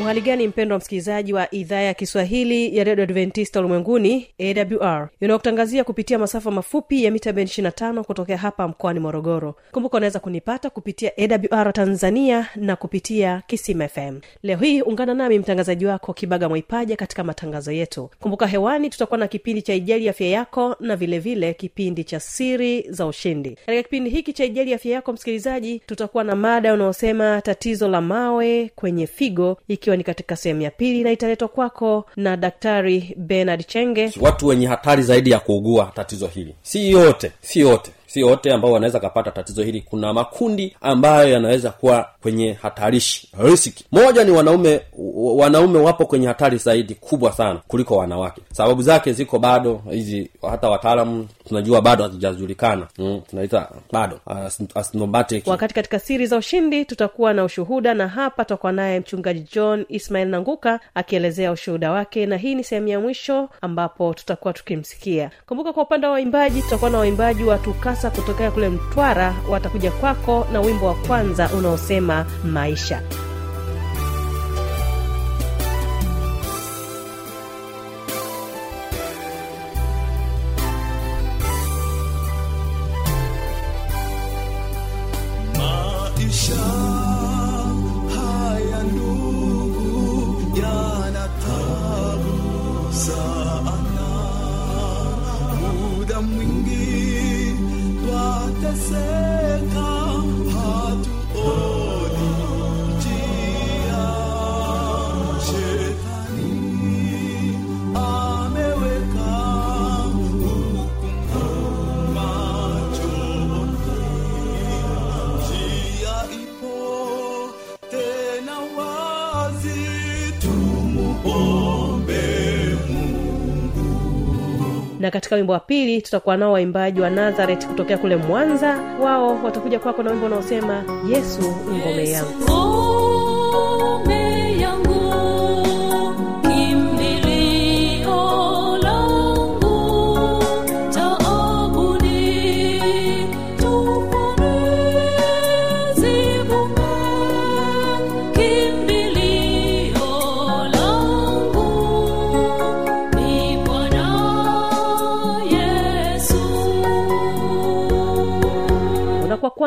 uhali gani mpendo wa msikilizaji wa idhaa ya kiswahili ya redio adventista ulimwenguni awr inayokutangazia kupitia masafa mafupi ya mita ben 25 kutokea hapa mkoani morogoro. Kumbuka unaweza kunipata kupitia awr tanzania na kupitia kisima fm leo hii ungana nami mtangazaji wako kibaga mwaipaja katika matangazo yetu. Kumbuka hewani tutakuwa na kipindi cha ijali afya yako na vilevile vile kipindi cha siri za ushindi. Katika kipindi hiki cha ijali afya yako msikilizaji tutakuwa na mada unaosema tatizo la mawe kwenye figo ikiwa ni katika sehemu ya pili na italetwa kwako na daktari benard chenge. Watu wenye hatari zaidi ya kuugua tatizo hili. Si yote si yote si wote ambao wanaweza kapata tatizo hili. Kuna makundi ambayo yanaweza kuwa kwenye hatarishi risk moja ni wanaume wanaume wapo kwenye hatari zaidi kubwa sana kuliko wanawake. Sababu zake ziko bado hizi hata wataalamu tunajua bado hazijajulikana. Mm, tunaita bado asnomatic wakati katika siri za ushindi tutakuwa na ushuhuda na hapa tutakuwa naye mchungaji john ismail nanguka akielezea ushuhuda wake na hii ni sehemu ya mwisho ambapo tutakuwa tukimsikia. Kumbuka kwa upande wa waimbaji tutakuwa na waimbaji wa tukasa kutokea kule mtwara watakuja kwako na wimbo wa kwanza unaosema maisha acontecer. Na katika wimbo wa pili tutakuwa nao waimbaji wa nazareti kutokea kule mwanza. Wao watakuja kwako na wimbo unaosema yesu ngome yangu. Ngome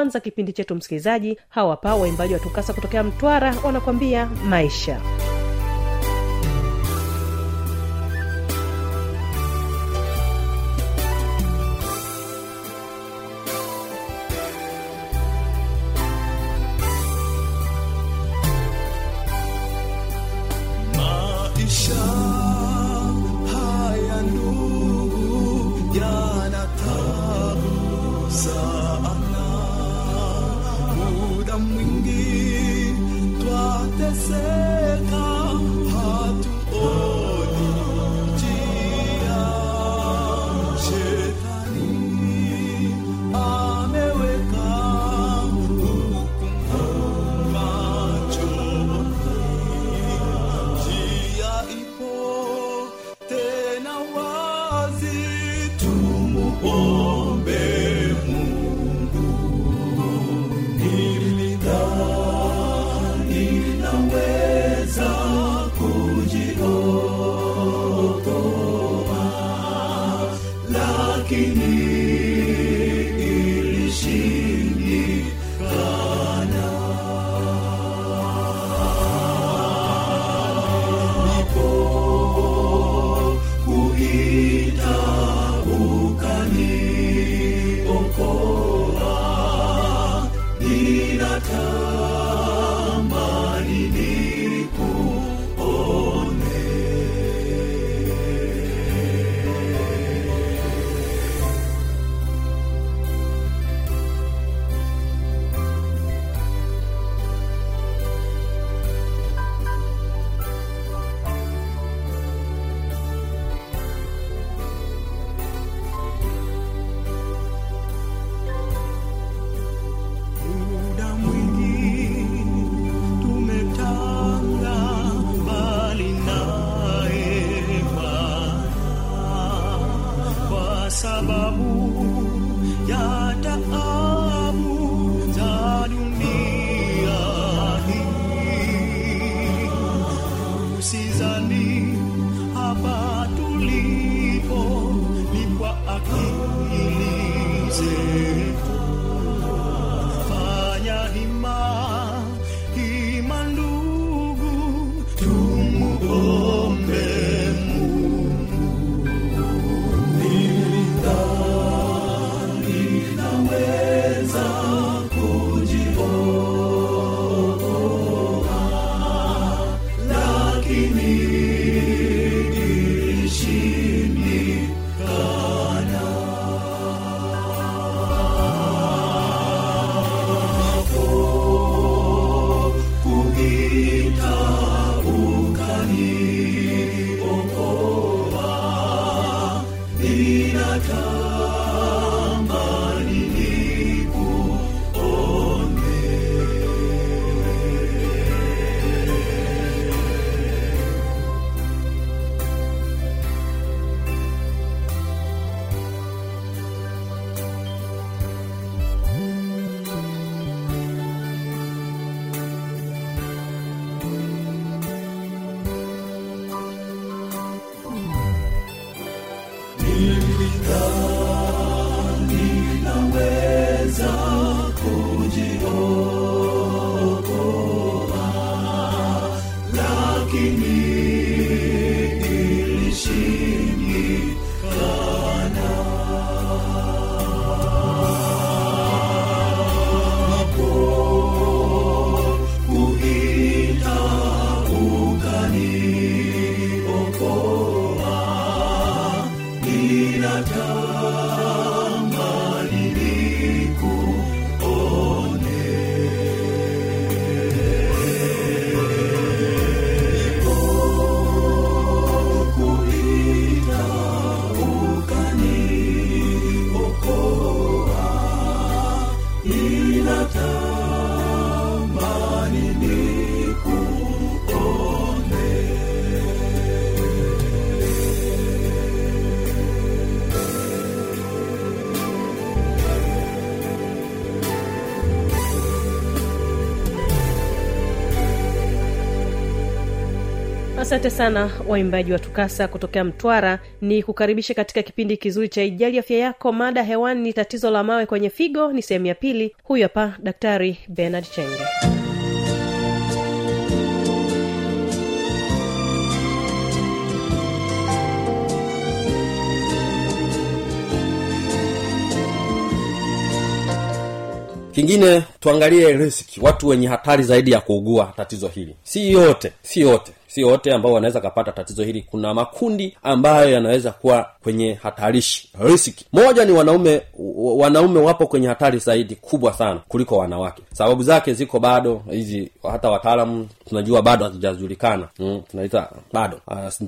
kwanza kipindi chetu msikilizaji. Hawa pa waimbaji wa tukasa kutokea mtwara wanakwambia maisha asante sana waimbaji wa tukasa kutokea mtwara. Ni kukaribisha katika kipindi kizuri cha ijali afya yako. Mada hewani ni tatizo la mawe kwenye figo ni sehemu ya pili. Huyu hapa daktari benard chenge. Kingine tuangalie riski watu wenye hatari zaidi ya kuugua tatizo hili. Si yote si yote si wote ambao wanaweza kapata tatizo hili. Kuna makundi ambayo yanaweza kuwa kwenye hatarishi riski moja ni wanaume wanaume wapo kwenye hatari zaidi kubwa sana kuliko wanawake. Sababu zake ziko bado hizi hata wataalamu tunajua bado hazijajulikana. Mm, tunaita bado as-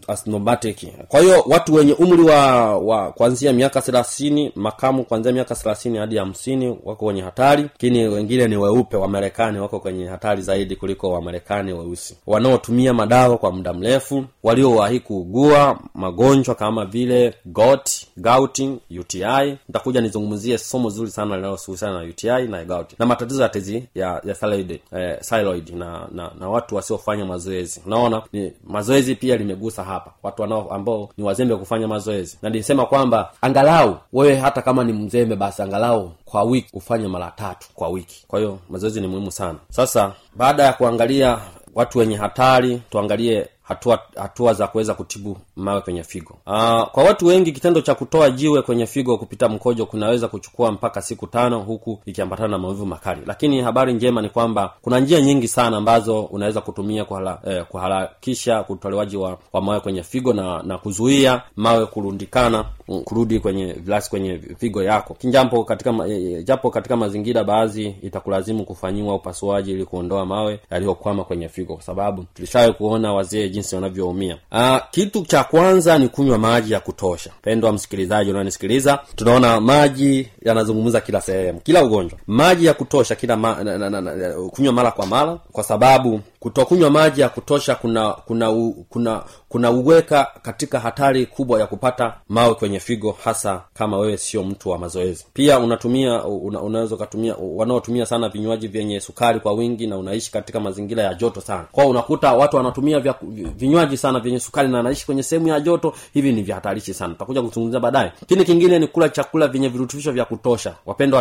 kwa hiyo watu wenye umri wa, wa kuanzia miaka thelathini makamu kuanzia miaka thelathini hadi hamsini wako kwenye hatari lakini wengine ni weupe wamarekani wako kwenye hatari zaidi kuliko wamarekani weusi. Wanaotumia madawa kwa muda mrefu waliowahi kuugua magonjwa kama vile got gouting uti nitakuja nizungumzie somo zuri sana linalohusiana na uti na gout. Na matatizo ya tezi ya, ya thyroid, eh, thyroid na, na na watu wasiofanya mazoezi. Unaona ni mazoezi pia limegusa hapa. Watu wanao ambao ni wazembe kufanya mazoezi. Na nilisema kwamba angalau wewe hata kama ni mzembe basi angalau kwa wiki ufanye mara tatu kwa wiki. Kwa hiyo mazoezi ni muhimu sana. Sasa baada ya kuangalia watu wenye hatari tuangalie hatua hatua za kuweza kutibu mawe kwenye figo. Aa, kwa watu wengi kitendo cha kutoa jiwe kwenye figo kupita mkojo kunaweza kuchukua mpaka siku tano huku ikiambatana na maumivu makali. Lakini habari njema ni kwamba kuna njia nyingi sana ambazo unaweza kutumia kuhala, eh, kuharakisha utolewaji wa, wa mawe kwenye figo na na kuzuia mawe kurundikana mm, kurudi kwenye vilasi kwenye figo yako. Kinjampo katika eh, eh, japo katika mazingira baadhi itakulazimu kufanyiwa upasuaji ili kuondoa mawe yaliyokwama kwenye figo kwa sababu tulishawahi kuona wazee jinsi wanavyoumia. Ah, kitu cha kwanza ni kunywa maji ya kutosha. Pendwa msikilizaji unanisikiliza tunaona maji yanazungumza kila sehemu kila ugonjwa. Maji ya kutosha kila ma, na, na, na, na, kunywa mara kwa mara kwa sababu kutokunywa maji ya kutosha kuna kuna u, kuna kuna uweka katika hatari kubwa ya kupata mawe kwenye figo hasa kama wewe sio mtu wa mazoezi. Pia unatumia una, unaweza ukatumia wanaotumia sana vinywaji vyenye sukari kwa wingi na unaishi katika mazingira ya joto sana. Kwao unakuta watu wanatumia vya, vinywaji sana vyenye sukari na anaishi kwenye sehemu ya joto hivi ni vya hatarishi sana. Tutakuja kuzungumzia baadaye. Kini kingine ni kula chakula vyenye virutubisho vya kutosha. Wapendwa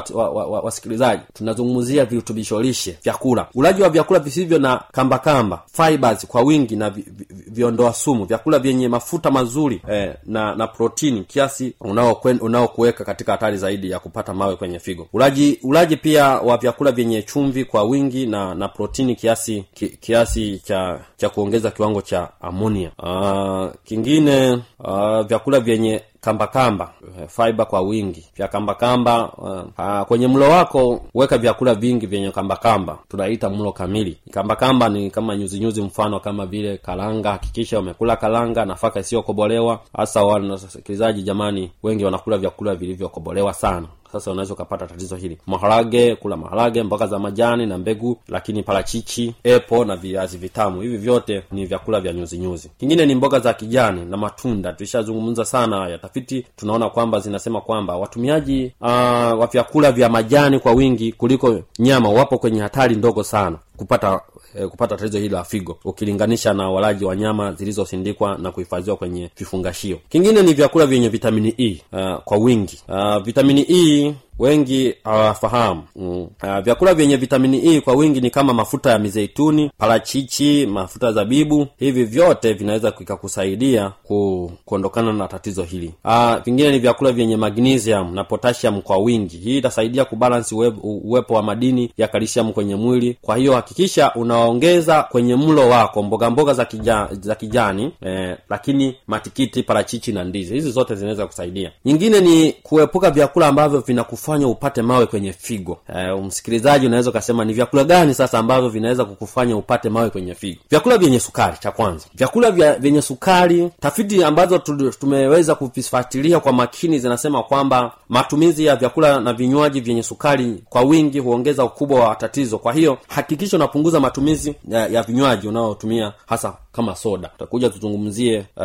wasikilizaji wa, wa, wa, wa tunazungumzia virutubisho lishe vyakula. Ulaji wa vyakula visivyo na kamba kamba fibers kwa wingi na vi, vi, viondoa sumu vyakula vyenye mafuta mazuri eh, na na protini kiasi unaokuweka katika hatari zaidi ya kupata mawe kwenye figo. Ulaji ulaji pia wa vyakula vyenye chumvi kwa wingi na na protini kiasi ki, kiasi cha cha kuongeza kiwango cha amonia. Uh, kingine uh, vyakula vyenye kamba kamba eh, fiber kwa wingi. Vya kambakamba kamba uh, uh, kwenye mlo wako weka vyakula vingi vyenye kamba kamba. Tunaita mlo kamili. Kamba kamba ni kama nyuzinyuzi nyuzi mfano kama vile karanga. Hakikisha umekula karanga nafaka isiyokobolewa. Hasa wanasikilizaji jamani wengi wanakula vyakula vilivyokobolewa sana sasa unaweza ukapata tatizo hili. Maharage kula maharage mboga za majani na mbegu lakini parachichi epo na viazi vitamu. Hivi vyote ni vyakula vya nyuzinyuzi nyuzi. Kingine ni mboga za kijani na matunda. Tulishazungumza sana ya tafiti. Tunaona kwamba zinasema kwamba watumiaji uh, wa vyakula vya majani kwa wingi kuliko nyama wapo kwenye hatari ndogo sana. Kupata eh, kupata tatizo hili la figo ukilinganisha na walaji wa nyama zilizosindikwa na kuhifadhiwa kwenye vifungashio. Kingine ni vyakula vyenye vitamini e uh, kwa wingi. Uh, vitamini e wengi hawafahamu. Mm. uh, vyakula vyenye vitamini e kwa wingi ni kama mafuta ya mizeituni parachichi mafuta ya zabibu. Hivi vyote vinaweza vikakusaidia ku, kuondokana na tatizo hili. Uh, vingine ni vyakula vyenye magnesium na potassium kwa wingi. Hii itasaidia kubalansi uwepo wa madini ya kalsiamu kwenye mwili. Kwa hiyo hakikisha unaongeza kwenye mlo wako mboga mboga za, kija, za kijani eh, lakini matikiti parachichi na ndizi. Hizi zote zinaweza kusaidia. Nyingine ni kuepuka vyakula ambavyo vinakufanya upate mawe kwenye figo. E, msikilizaji unaweza ukasema ni vyakula gani sasa ambavyo vinaweza kukufanya upate mawe kwenye figo? Vyakula vyenye sukari cha kwanza. Vyakula vya, vyenye sukari tafiti ambazo tumeweza kuvifuatilia kwa makini zinasema kwamba matumizi ya vyakula na vinywaji vyenye sukari kwa wingi huongeza ukubwa wa tatizo. Kwa hiyo hakikisha unapunguza matumizi ya, ya vinywaji unaotumia hasa kama soda. Tutakuja tuzungumzie uh,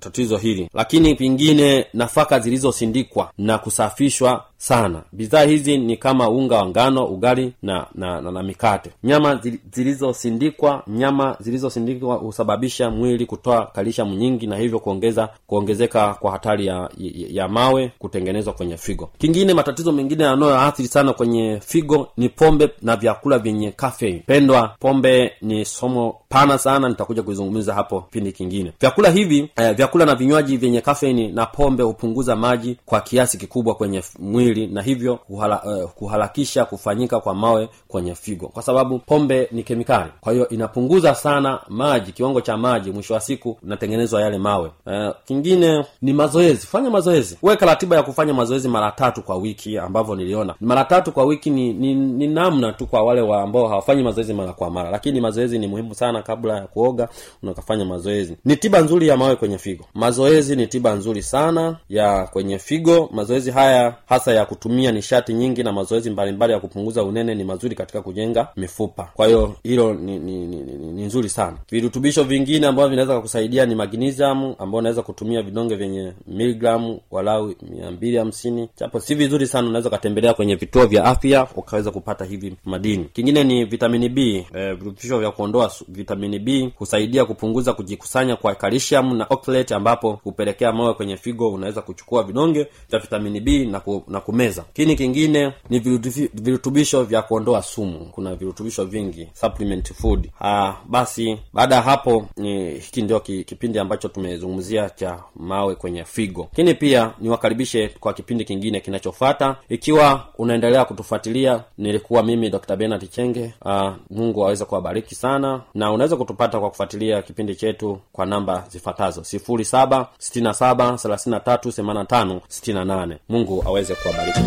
tatizo hili. Lakini pengine nafaka zilizosindikwa na kusafishwa sana. Bidhaa hizi ni kama unga wa ngano ugali na na, na, na mikate. Nyama zilizosindikwa nyama zilizosindikwa husababisha mwili kutoa kalishamu nyingi na hivyo kuongeza kuongezeka kwa hatari ya, ya, mawe kutengenezwa kwenye figo. Kingine matatizo mengine yanayoathiri sana kwenye figo ni pombe na vyakula vyenye caffeine. Pendwa pombe ni somo pana sana nitakuja kuizungumza hapo kipindi kingine. Vyakula hivi eh, vyakula na vinywaji vyenye kafeini na pombe hupunguza maji kwa kiasi kikubwa kwenye mwili na hivyo kuhala, eh, kuharakisha kufanyika kwa mawe kwenye figo. Kwa sababu pombe ni kemikali. Kwa hiyo inapunguza sana maji kiwango cha maji mwisho wa siku unatengenezwa yale mawe. Eh, kingine ni mazoezi. Fanya mazoezi. Weka ratiba ya kufanya mazoezi mara tatu kwa wiki ambavyo niliona. Mara tatu kwa wiki ni, ni, ni namna tu kwa wale wa ambao hawafanyi mazoezi mara kwa mara. Lakini mazoezi ni muhimu sana kabla ya kuoga unakafanya mazoezi. Ni tiba nzuri ya mawe kwenye figo. Mazoezi ni tiba nzuri sana ya kwenye figo. Mazoezi haya hasa ya kutumia nishati nyingi na mazoezi mbalimbali ya kupunguza unene ni mazuri katika kujenga mifupa. Kwa hiyo hilo ni, ni, ni, ni, ni nzuri sana. Virutubisho vingine ambavyo vinaweza kukusaidia ni magnesium ambao unaweza kutumia vidonge vyenye miligramu walau mia mbili hamsini. Japo si vizuri sana unaweza ukatembelea kwenye vituo vya afya ukaweza kupata hivi madini. Kingine ni vitamini b. E, virutubisho vya kuondoa vitamini b husaidia kupunguza kujikusanya kwa calcium na oxalate ambapo hupelekea mawe kwenye figo unaweza kuchukua vidonge vya vitamini b na, ku, na kumeza. Kini kingine ni virutubi- virutubisho vya kuondoa sumu. Kuna virutubisho vingi supplement food. Ah, basi baada ya hapo ni hiki ndio ki, kipindi ambacho tumezungumzia cha mawe kwenye figo. Lakini pia niwakaribishe kwa kipindi kingine kinachofata ikiwa unaendelea kutufuatilia nilikuwa mimi dr benard chenge. Uh, mungu aweze kuwabariki sana. Na unaweza kutupata kwa kufuatilia kipindi chetu kwa namba zifuatazo sifuri saba sitini saba thelathini na tatu themanini na tano sitini na nane. Mungu aweze kuwabariki.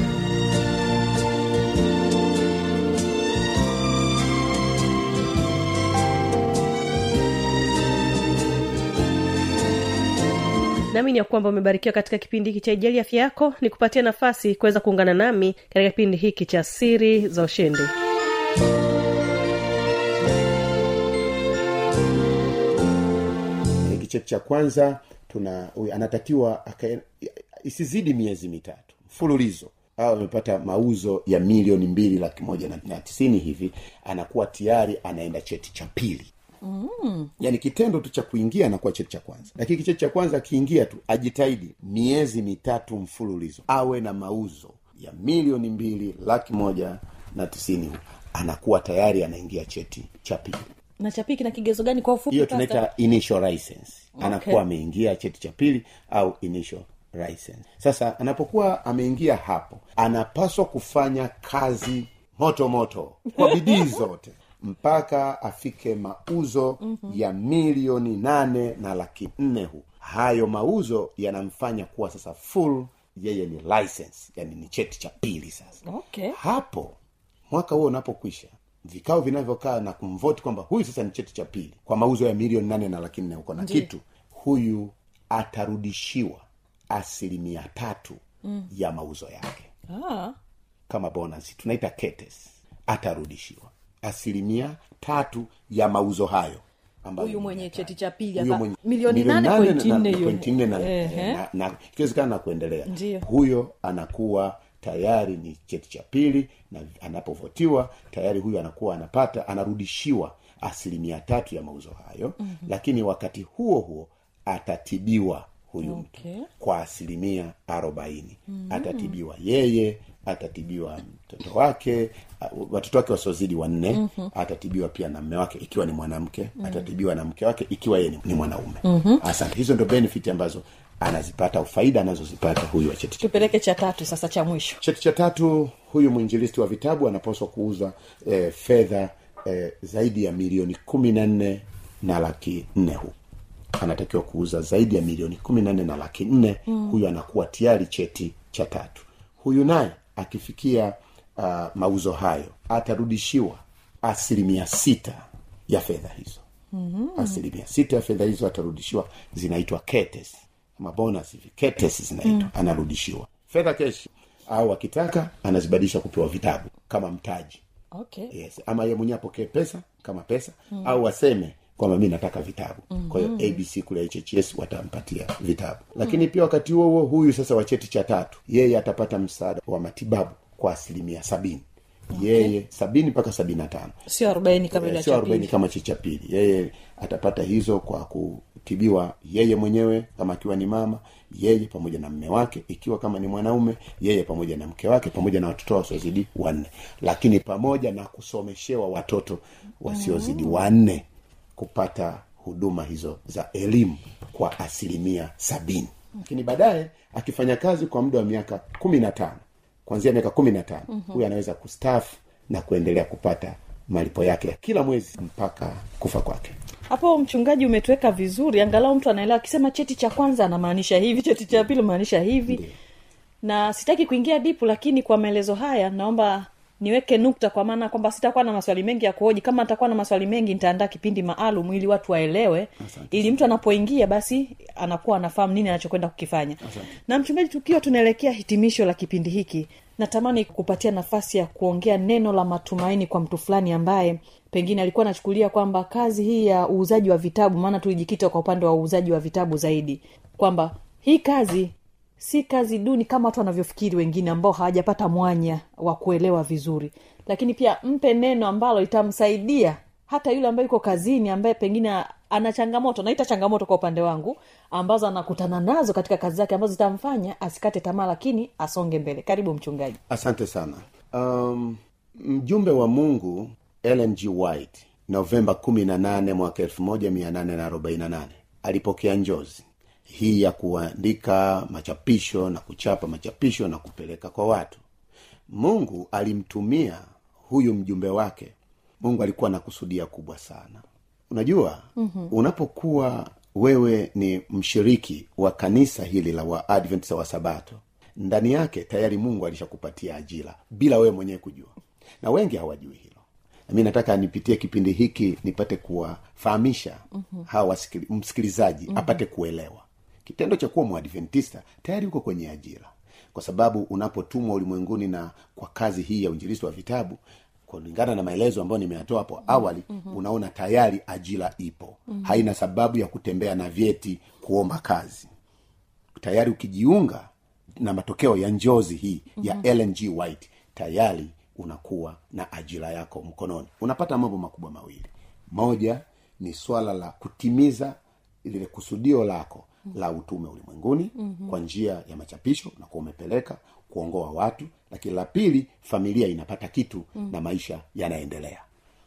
Naamini ya kwamba umebarikiwa katika kipindi hiki cha ijali afya yako. Ni kupatia nafasi kuweza kuungana nami katika kipindi hiki cha siri za ushindi hiki cha kwanza tuna anatakiwa aka, isizidi miezi mitatu mfululizo. Au amepata mauzo ya milioni mbili laki moja na, na tisini hivi anakuwa tayari anaenda cheti cha pili. Mm. yaani kitendo tu cha kuingia anakuwa cheti cha kwanza. Lakini cheti cha kwanza akiingia tu ajitahidi miezi mitatu mfululizo awe na mauzo ya milioni mbili laki moja na tisini anakuwa tayari anaingia cheti cha pili. Na chapiki kina kigezo gani kwa ufupi hiyo tunaita initial license anakuwa ameingia cheti cha pili au initial license. Sasa anapokuwa ameingia hapo anapaswa kufanya kazi moto moto kwa bidii zote mpaka afike mauzo mm-hmm. ya milioni nane na laki nne hu. Hayo mauzo yanamfanya kuwa sasa full yeye ni license yani ni cheti cha pili sasa. Okay. Hapo mwaka huo unapokwisha vikao vinavyokaa na kumvoti kwamba huyu sasa ni cheti cha pili kwa mauzo ya milioni nane na laki nne huko na kitu huyu atarudishiwa asilimia tatu mm. ya mauzo yake. Ah. kama bonus tunaita ketes atarudishiwa asilimia tatu ya mauzo hayo huyu mwenye cheti cha pili milioni nane na ikiwezekana na kuendelea. Ndiyo. huyo anakuwa tayari ni cheti cha pili na anapovotiwa tayari huyu anakuwa anapata anarudishiwa asilimia tatu ya mauzo hayo mm-hmm. lakini wakati huo huo atatibiwa huyu Okay. mtu kwa asilimia arobaini mm-hmm. atatibiwa yeye atatibiwa mtoto wake watoto wake wasiozidi wanne mm-hmm. atatibiwa pia na mme wake ikiwa ni mwanamke mm-hmm. atatibiwa na mke wake ikiwa yeye ni, ni mwanaume mm-hmm. asante hizo ndo benefit ambazo anazipata faida anazozipata huyu wa cheti tupeleke cha tatu sasa cha mwisho. Cheti cha tatu huyu mwinjilisti wa vitabu anapaswa kuuza e, fedha e, zaidi ya milioni kumi na nne na laki nne huu anatakiwa kuuza zaidi ya milioni kumi na nne na laki nne. Mm. huyu anakuwa tayari cheti cha tatu. Huyu naye akifikia uh, mauzo hayo atarudishiwa asilimia sita ya fedha hizo. Mm-hmm. asilimia sita ya fedha hizo atarudishiwa zinaitwa ketes ama bonus hivi ketes zinaitwa mm. anarudishiwa. Fedha keshi au akitaka anazibadilisha kupewa vitabu kama mtaji. Okay. Yes ama ye mwenyewe apokee pesa kama pesa mm. au aseme kwamba mi nataka vitabu. Mm-hmm. kwa hiyo abc kule hhs watampatia vitabu. Lakini pia wakati huo huo huyu sasa wa cheti cha tatu yeye atapata msaada wa matibabu kwa asilimia sabini okay. yeye sabini mpaka sabini na tano. Sio arobaini kama ile sio arobaini pili. kama chi cha pili. Yeye atapata hizo kwa kutibiwa yeye mwenyewe kama akiwa ni mama yeye pamoja na mme wake ikiwa kama ni mwanaume yeye pamoja na mke wake pamoja na watoto wasiozidi wanne. Lakini pamoja na kusomeshewa watoto wasiozidi wanne kupata huduma hizo za elimu kwa asilimia sabini. Lakini baadaye akifanya kazi kwa muda wa miaka kumi na tano kuanzia miaka kumi na tano mm-hmm. huyu anaweza kustaafu na kuendelea kupata malipo yake ya kila mwezi mpaka kufa kwake. Hapo mchungaji umetuweka vizuri angalau mtu anaelewa akisema cheti cha kwanza anamaanisha hivi cheti cha pili maanisha hivi. Ndiyo. na sitaki kuingia dipu lakini kwa maelezo haya naomba niweke nukta kwa maana kwamba sitakuwa na maswali mengi ya kuhoji. Kama nitakuwa na maswali mengi nitaandaa kipindi maalum ili watu waelewe. Ili mtu anapoingia basi anakuwa anafahamu nini anachokwenda kukifanya. Na mchungaji tukiwa tunaelekea hitimisho la kipindi hiki natamani kupatia nafasi ya kuongea neno la matumaini kwa mtu fulani ambaye pengine alikuwa anachukulia kwamba kazi hii ya uuzaji wa vitabu maana tulijikita kwa upande wa uuzaji wa vitabu zaidi kwamba hii kazi si kazi duni kama watu wanavyofikiri wengine ambao hawajapata mwanya wa kuelewa vizuri. Lakini pia mpe neno ambalo litamsaidia hata yule ambaye yuko kazini ambaye pengine ana changamoto naita changamoto kwa upande wangu ambazo anakutana nazo katika kazi zake ambazo zitamfanya asikate tamaa lakini asonge mbele. Karibu mchungaji. Asante sana. Um, mjumbe wa mungu lng white novemba 18 mwaka 1848 alipokea njozi hii ya kuandika machapisho na kuchapa machapisho na kupeleka kwa watu. Mungu alimtumia huyu mjumbe wake. Mungu alikuwa na kusudia kubwa sana. Unajua mm-hmm. unapokuwa wewe ni mshiriki wa kanisa hili la waadvent wa sabato. Ndani yake tayari mungu alishakupatia ajira bila wewe mwenyewe kujua. Na wengi hawajui hilo. Nami nataka nipitie kipindi hiki nipate kuwafahamisha mm-hmm. hawa wasikili- msikilizaji mm-hmm. apate kuelewa. Kitendo cha kuwa mwadventista tayari uko kwenye ajira. Kwa sababu unapotumwa ulimwenguni na kwa kazi hii ya uinjilisti wa vitabu kulingana na maelezo ambayo nimeyatoa hapo awali mm-hmm. unaona tayari ajira ipo mm-hmm. haina sababu ya kutembea na vyeti kuomba kazi tayari ukijiunga na matokeo ya njozi hii mm-hmm. ya lng G White tayari unakuwa na ajira yako mkononi unapata mambo makubwa mawili moja ni swala la kutimiza lile kusudio lako mm-hmm. la utume ulimwenguni mm-hmm. kwa njia ya machapisho unakuwa umepeleka kuongoa watu lakini la pili familia inapata kitu mm-hmm. na maisha yanaendelea.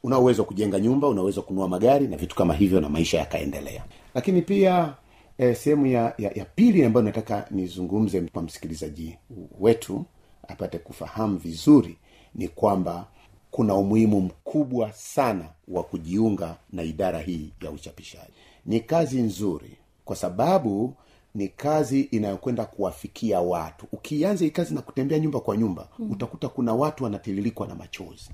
Una uwezo wa kujenga nyumba unaweza kununua magari na vitu kama hivyo na maisha yakaendelea. Lakini pia eh, sehemu ya, ya, ya pili ambayo nataka nizungumze kwa msikilizaji wetu apate kufahamu vizuri ni kwamba kuna umuhimu mkubwa sana wa kujiunga na idara hii ya uchapishaji. Ni kazi nzuri kwa sababu ni kazi inayokwenda kuwafikia watu. Ukianza hii kazi na kutembea nyumba kwa nyumba mm. utakuta kuna watu wanatililikwa na machozi.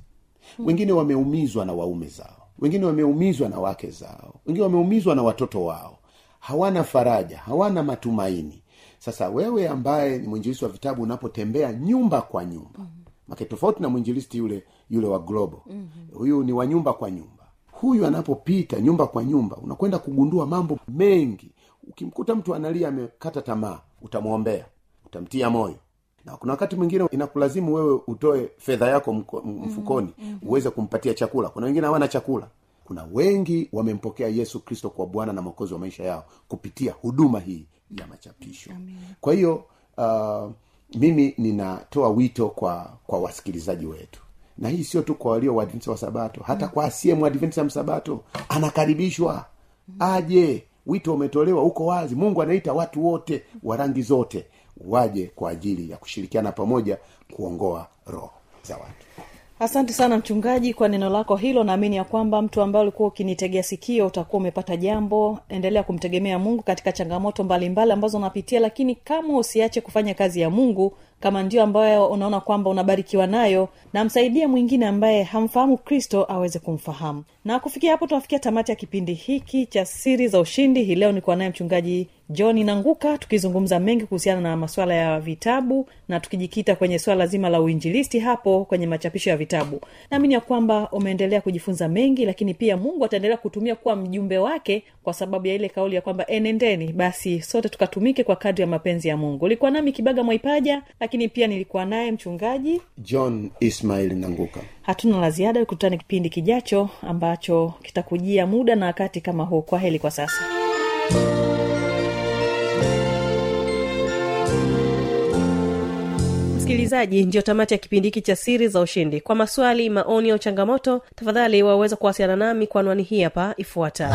Mm. wengine wameumizwa na waume zao. Wengine wameumizwa na wake zao. Wengine wameumizwa na watoto wao. Hawana faraja hawana matumaini. Sasa wewe ambaye ni mwinjilisi wa vitabu unapotembea nyumba kwa nyumba make tofauti na mwinjilisti yule yule wa globo. Mm-hmm. huyu ni wa nyumba kwa nyumba. Huyu anapopita nyumba kwa nyumba unakwenda kugundua mambo mengi ukimkuta mtu analia amekata tamaa utamwombea utamtia moyo. Na kuna wakati mwingine inakulazimu wewe utoe fedha yako mko- mfukoni mm, mm. uweze kumpatia chakula. Kuna wengine hawana chakula. Kuna wengi wamempokea yesu kristo kwa bwana na mwokozi wa maisha yao kupitia huduma hii ya machapisho. Amen. kwa hiyo uh, mimi ninatoa wito kwa kwa wasikilizaji wetu. Na hii sio tu kwa walio waadventista wa sabato hata kwa asiye mwadventista msabato anakaribishwa. Aje wito umetolewa uko wazi. Mungu anaita watu wote wa rangi zote waje kwa ajili ya kushirikiana pamoja kuongoa roho za watu. Asante sana mchungaji kwa neno lako hilo. Naamini ya kwamba mtu ambaye ulikuwa ukinitegea sikio utakuwa umepata jambo. Endelea kumtegemea mungu katika changamoto mbalimbali mbali ambazo unapitia lakini kama usiache kufanya kazi ya mungu kama ndio ambayo unaona kwamba unabarikiwa nayo na msaidie mwingine ambaye hamfahamu kristo aweze kumfahamu. Na kufikia hapo tunafikia tamati ya kipindi hiki cha siri za ushindi. Hii leo nikuwa naye mchungaji john nanguka tukizungumza mengi kuhusiana na masuala ya vitabu na tukijikita kwenye swala zima la uinjilisti hapo kwenye machapisho ya vitabu. Naamini ya kwamba umeendelea kujifunza mengi lakini pia mungu ataendelea kutumia kuwa mjumbe wake kwa sababu ya ile kauli ya kwamba enendeni basi sote tukatumike kwa kadri ya mapenzi ya mungu. Ulikuwa nami kibaga mwaipaja lakini pia nilikuwa naye mchungaji. John ismail nanguka. Hatuna la ziada kukutana kipindi kijacho ambacho kitakujia muda na wakati kama huu. Kwa heli kwa sasa. Msikilizaji ndio tamati ya kipindi hiki cha siri za ushindi. Kwa maswali maoni au changamoto tafadhali waweza kuwasiliana nami kwa anwani hii hapa ifuatayo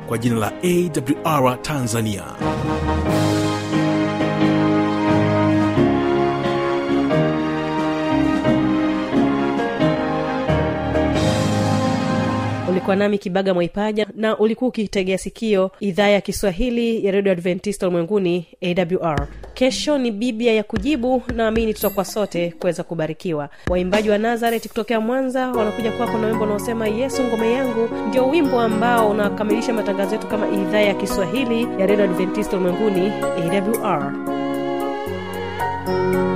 kwa jina la awr tanzania. Ulikuwa nami kibaga mwaipaja na ulikuwa ukitegea sikio idhaa ya kiswahili ya redio adventista ulimwenguni awr kesho ni biblia ya kujibu naamini tutakuwa sote kuweza kubarikiwa. Waimbaji wa nazareti kutokea mwanza wanakuja kwako na wimbo unaosema yesu ngome yangu ndio wimbo ambao unakamilisha matangazo yetu kama idhaa ya kiswahili ya redio adventista ulimwenguni awr Yesu